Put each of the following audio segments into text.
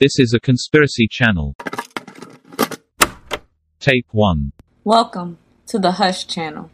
This is a conspiracy channel. Tape 1. Welcome to the Hush channel.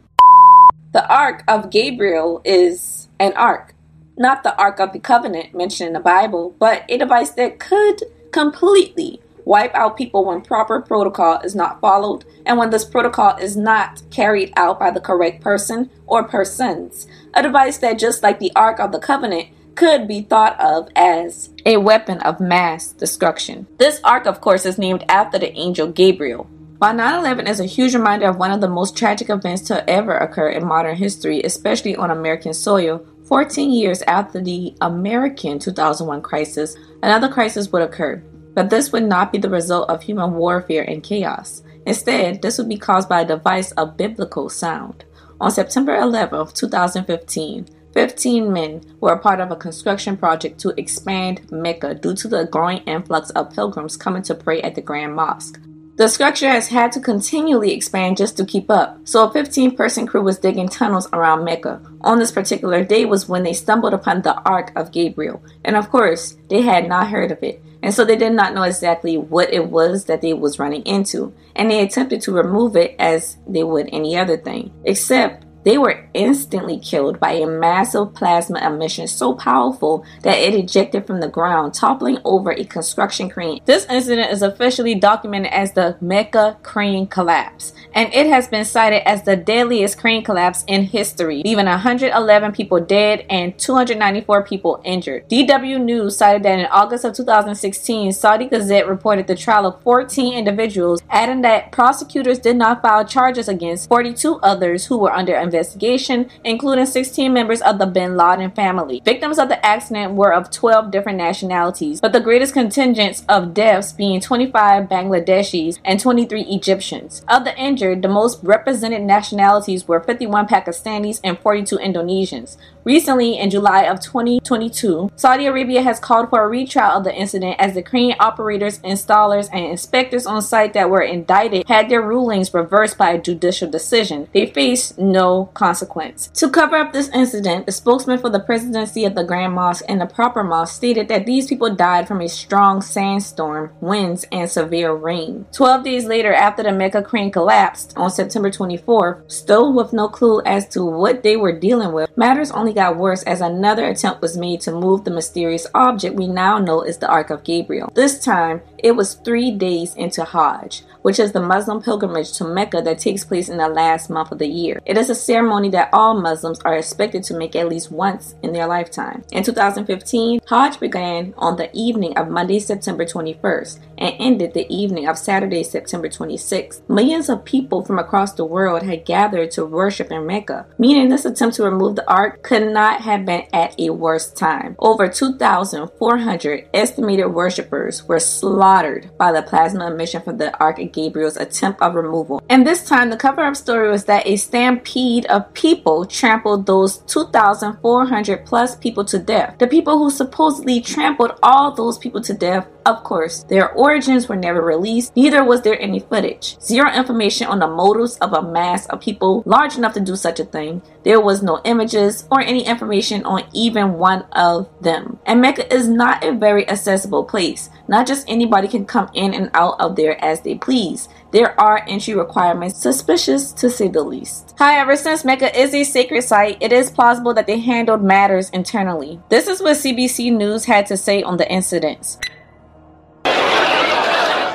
The Ark of Gabriel is an ark, not the Ark of the Covenant mentioned in the Bible, but a device that could completely wipe out people when proper protocol is not followed and when this protocol is not carried out by the correct person or persons. A device that, just like the Ark of the Covenant, could be thought of as a weapon of mass destruction. This ark, of course, is named after the angel Gabriel. While 9 11 is a huge reminder of one of the most tragic events to ever occur in modern history, especially on American soil, 14 years after the American 2001 crisis, another crisis would occur. But this would not be the result of human warfare and chaos. Instead, this would be caused by a device of biblical sound. On September 11, 2015, 15 men were a part of a construction project to expand Mecca due to the growing influx of pilgrims coming to pray at the Grand Mosque. The structure has had to continually expand just to keep up, so a 15 person crew was digging tunnels around Mecca. On this particular day was when they stumbled upon the Ark of Gabriel, and of course, they had not heard of it. And so they did not know exactly what it was that they was running into, and they attempted to remove it as they would any other thing. Except they were instantly killed by a massive plasma emission so powerful that it ejected from the ground, toppling over a construction crane. This incident is officially documented as the Mecca crane collapse, and it has been cited as the deadliest crane collapse in history, leaving 111 people dead and 294 people injured. DW News cited that in August of 2016, Saudi Gazette reported the trial of 14 individuals, adding that prosecutors did not file charges against 42 others who were under investigation investigation, including 16 members of the bin Laden family. Victims of the accident were of 12 different nationalities, but the greatest contingents of deaths being 25 Bangladeshis and 23 Egyptians. Of the injured, the most represented nationalities were 51 Pakistanis and 42 Indonesians. Recently, in July of 2022, Saudi Arabia has called for a retrial of the incident as the crane operators, installers, and inspectors on site that were indicted had their rulings reversed by a judicial decision. They faced no consequence. To cover up this incident, the spokesman for the presidency of the Grand Mosque and the proper mosque stated that these people died from a strong sandstorm, winds, and severe rain. Twelve days later, after the Mecca crane collapsed on September 24th, still with no clue as to what they were dealing with, matters only got worse as another attempt was made to move the mysterious object we now know is the Ark of Gabriel. This time, it was three days into Hajj, which is the Muslim pilgrimage to Mecca that takes place in the last month of the year. It is a ceremony that all Muslims are expected to make at least once in their lifetime. In 2015, Hajj began on the evening of Monday, September 21st, and ended the evening of Saturday, September 26th. Millions of people from across the world had gathered to worship in Mecca, meaning this attempt to remove the Ark could not have been at a worse time. Over 2,400 estimated worshippers were slaughtered by the plasma emission from the Gabriel's attempt of removal. And this time, the cover up story was that a stampede of people trampled those 2,400 plus people to death. The people who supposedly trampled all those people to death of course, their origins were never released, neither was there any footage. Zero information on the motives of a mass of people large enough to do such a thing. There was no images or any information on even one of them. And Mecca is not a very accessible place. Not just anybody can come in and out of there as they please. There are entry requirements, suspicious to say the least. However, since Mecca is a sacred site, it is plausible that they handled matters internally. This is what CBC News had to say on the incidents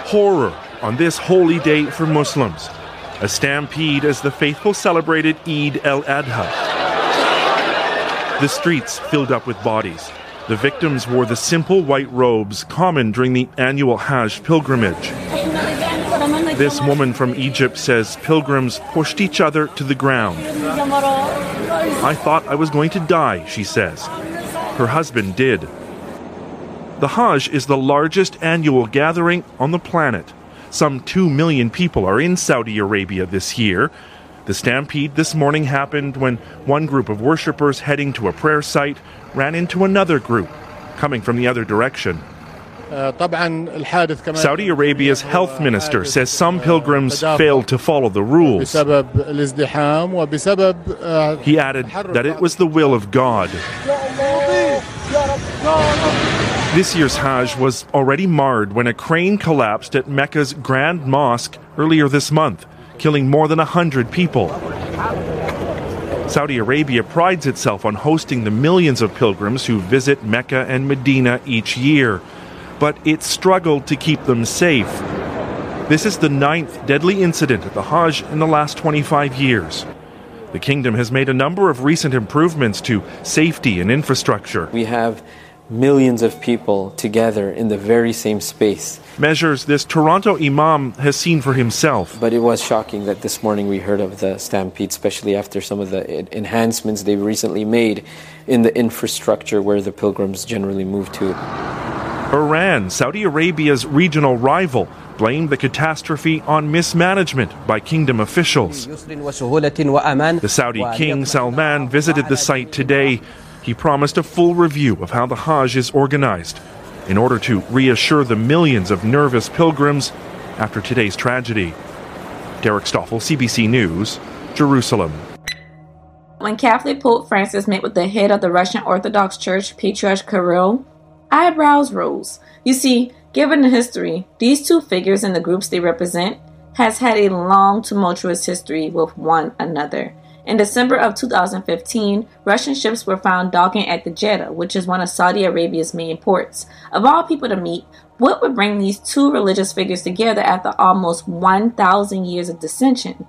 horror on this holy day for Muslims. A stampede as the faithful celebrated Eid el Adha. The streets filled up with bodies. The victims wore the simple white robes common during the annual Hajj pilgrimage. This woman from Egypt says pilgrims pushed each other to the ground. I thought I was going to die, she says. Her husband did. The Hajj is the largest annual gathering on the planet. Some 2 million people are in Saudi Arabia this year. The stampede this morning happened when one group of worshippers heading to a prayer site ran into another group coming from the other direction. Saudi Arabia's health minister says some pilgrims failed to follow the rules. He added that it was the will of God. This year's Hajj was already marred when a crane collapsed at Mecca's Grand Mosque earlier this month, killing more than 100 people. Saudi Arabia prides itself on hosting the millions of pilgrims who visit Mecca and Medina each year, but it struggled to keep them safe. This is the ninth deadly incident at the Hajj in the last 25 years. The kingdom has made a number of recent improvements to safety and infrastructure. We have millions of people together in the very same space. Measures this Toronto Imam has seen for himself. But it was shocking that this morning we heard of the stampede, especially after some of the enhancements they recently made in the infrastructure where the pilgrims generally move to. Iran, Saudi Arabia's regional rival, blamed the catastrophe on mismanagement by kingdom officials. The Saudi king Salman visited the site today he promised a full review of how the Hajj is organized in order to reassure the millions of nervous pilgrims after today's tragedy. Derek Stoffel, CBC News, Jerusalem. When Catholic Pope Francis met with the head of the Russian Orthodox Church, Patriarch Kirill, eyebrows rose. You see, given the history, these two figures and the groups they represent has had a long tumultuous history with one another. In December of 2015, Russian ships were found docking at the Jeddah, which is one of Saudi Arabia's main ports. Of all people to meet, what would bring these two religious figures together after almost 1,000 years of dissension?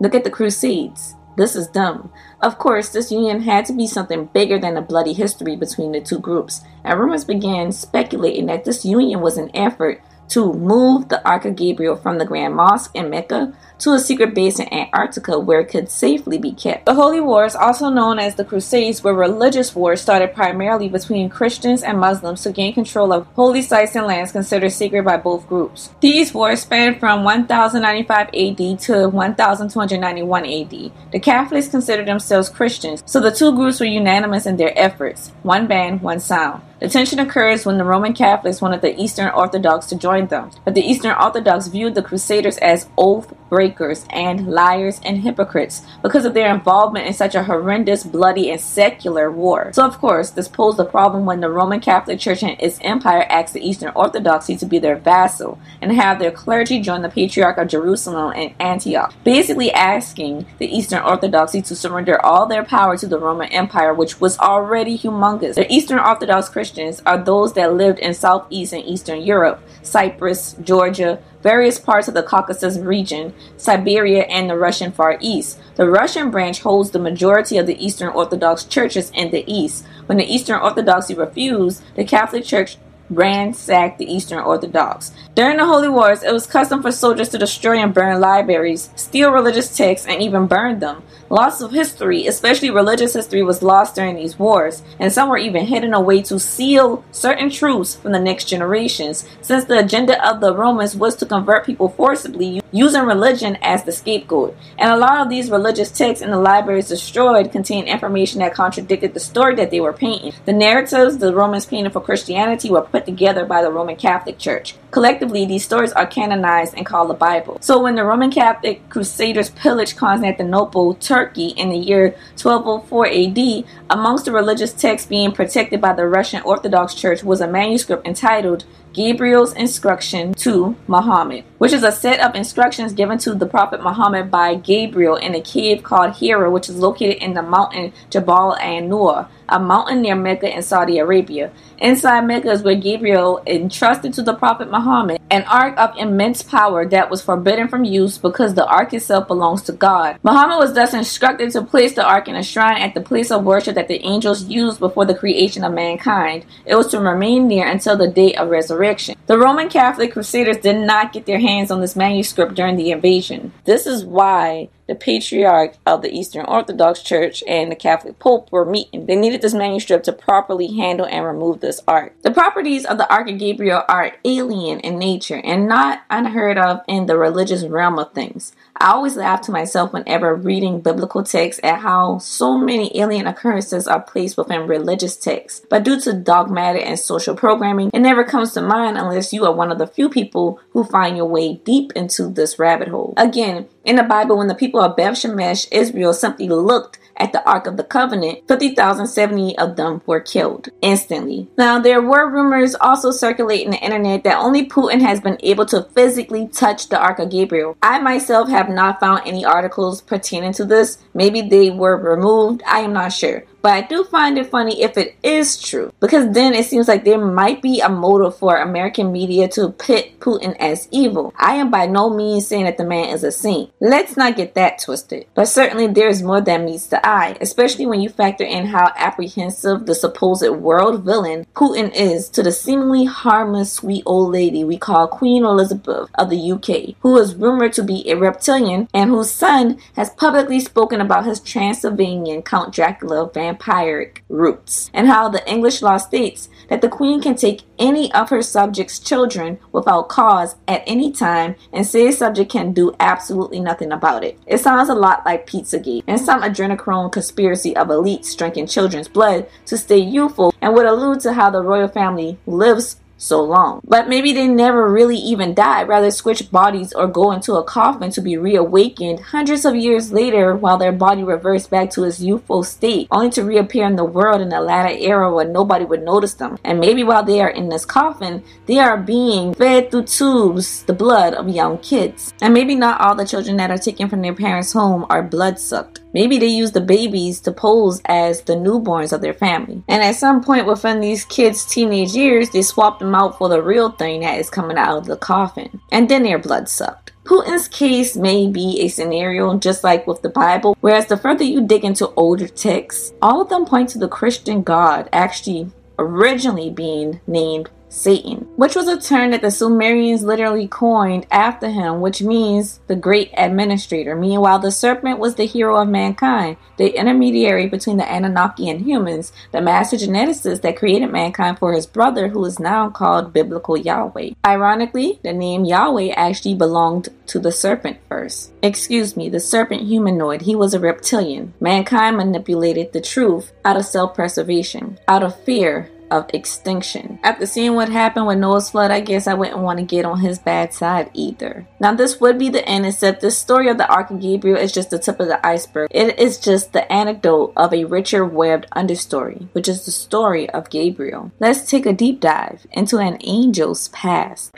Look at the Crusades. This is dumb. Of course, this union had to be something bigger than a bloody history between the two groups, and rumors began speculating that this union was an effort to move the Ark of Gabriel from the Grand Mosque in Mecca to a secret base in Antarctica where it could safely be kept. The Holy Wars, also known as the Crusades, were religious wars started primarily between Christians and Muslims to gain control of holy sites and lands considered sacred by both groups. These wars spanned from 1095 AD to 1291 AD. The Catholics considered themselves Christians, so the two groups were unanimous in their efforts one band, one sound. The tension occurs when the Roman Catholics wanted the Eastern Orthodox to join them, but the Eastern Orthodox viewed the Crusaders as oath breakers and liars and hypocrites because of their involvement in such a horrendous, bloody, and secular war. So, of course, this posed a problem when the Roman Catholic Church and its empire asked the Eastern Orthodoxy to be their vassal and have their clergy join the Patriarch of Jerusalem and Antioch, basically asking the Eastern Orthodoxy to surrender all their power to the Roman Empire, which was already humongous. The Eastern Orthodox Christians are those that lived in Southeast and Eastern Europe, Cyprus, Georgia, various parts of the Caucasus region, Siberia, and the Russian Far East. The Russian branch holds the majority of the Eastern Orthodox churches in the East. When the Eastern Orthodoxy refused, the Catholic Church ransacked the Eastern Orthodox. During the Holy Wars, it was custom for soldiers to destroy and burn libraries, steal religious texts, and even burn them. Loss of history, especially religious history, was lost during these wars, and some were even hidden away to seal certain truths from the next generations, since the agenda of the Romans was to convert people forcibly using religion as the scapegoat. And a lot of these religious texts in the libraries destroyed contained information that contradicted the story that they were painting. The narratives the Romans painted for Christianity were put together by the Roman Catholic Church. Collectively, these stories are canonized and called the Bible. So when the Roman Catholic Crusaders pillaged Constantinople, Turkey in the year 1204 AD, amongst the religious texts being protected by the Russian Orthodox Church was a manuscript entitled Gabriel's Instruction to Muhammad, which is a set of instructions given to the Prophet Muhammad by Gabriel in a cave called Hira, which is located in the mountain Jabal an-Nur, a mountain near Mecca in Saudi Arabia. Inside Mecca is where Gabriel entrusted to the Prophet Muhammad an ark of immense power that was forbidden from use because the ark itself belongs to God. Muhammad was thus instructed to place the ark in a shrine at the place of worship that the angels used before the creation of mankind. It was to remain there until the day of resurrection. The Roman Catholic Crusaders did not get their hands on this manuscript during the invasion. This is why the patriarch of the Eastern Orthodox Church and the Catholic Pope were meeting. They needed this manuscript to properly handle and remove this ark. The properties of the Ark of Gabriel are alien in nature and not unheard of in the religious realm of things. I always laugh to myself whenever reading biblical texts at how so many alien occurrences are placed within religious texts. But due to dogmatic and social programming, it never comes to mind unless you are one of the few people who find your way deep into this rabbit hole. Again, In the Bible, when the people of Beth Shemesh, Israel, simply looked at the Ark of the Covenant, 50,070 of them were killed instantly. Now, there were rumors also circulating the internet that only Putin has been able to physically touch the Ark of Gabriel. I myself have not found any articles pertaining to this. Maybe they were removed. I am not sure. But I do find it funny if it is true, because then it seems like there might be a motive for American media to pit Putin as evil. I am by no means saying that the man is a saint. Let's not get that twisted. But certainly there is more than meets the eye, especially when you factor in how apprehensive the supposed world villain Putin is to the seemingly harmless sweet old lady we call Queen Elizabeth of the UK, who is rumored to be a reptilian and whose son has publicly spoken about his Transylvanian Count Dracula vampire vampiric roots, and how the English law states that the queen can take any of her subjects' children without cause at any time, and said subject can do absolutely nothing about it. It sounds a lot like Pizzagate and some adrenochrome conspiracy of elites drinking children's blood to stay youthful, and would allude to how the royal family lives so long. But maybe they never really even died, rather switch bodies or go into a coffin to be reawakened hundreds of years later while their body reverts back to its youthful state, only to reappear in the world in a latter era where nobody would notice them. And maybe while they are in this coffin, they are being fed through tubes the blood of young kids. And maybe not all the children that are taken from their parents' home are blood sucked. Maybe they use the babies to pose as the newborns of their family. And at some point within these kids' teenage years, they swap them out for the real thing that is coming out of the coffin. And then they're blood sucked. Putin's case may be a scenario just like with the Bible, whereas the further you dig into older texts, all of them point to the Christian God actually originally being named Satan, which was a term that the Sumerians literally coined after him, which means the great administrator. Meanwhile, the serpent was the hero of mankind, the intermediary between the Anunnaki and humans, the master geneticist that created mankind for his brother, who is now called biblical Yahweh. Ironically, the name Yahweh actually belonged to the serpent first. Excuse me, the serpent humanoid. He was a reptilian. Mankind manipulated the truth out of self preservation, out of fear of extinction. After seeing what happened with Noah's flood, I guess I wouldn't want to get on his bad side either. Now, this would be the end, except the story of the Ark of Gabriel is just the tip of the iceberg. It is just the anecdote of a richer webbed understory, which is the story of Gabriel. Let's take a deep dive into an angel's past.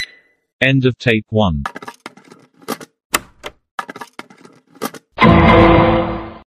End of tape 1.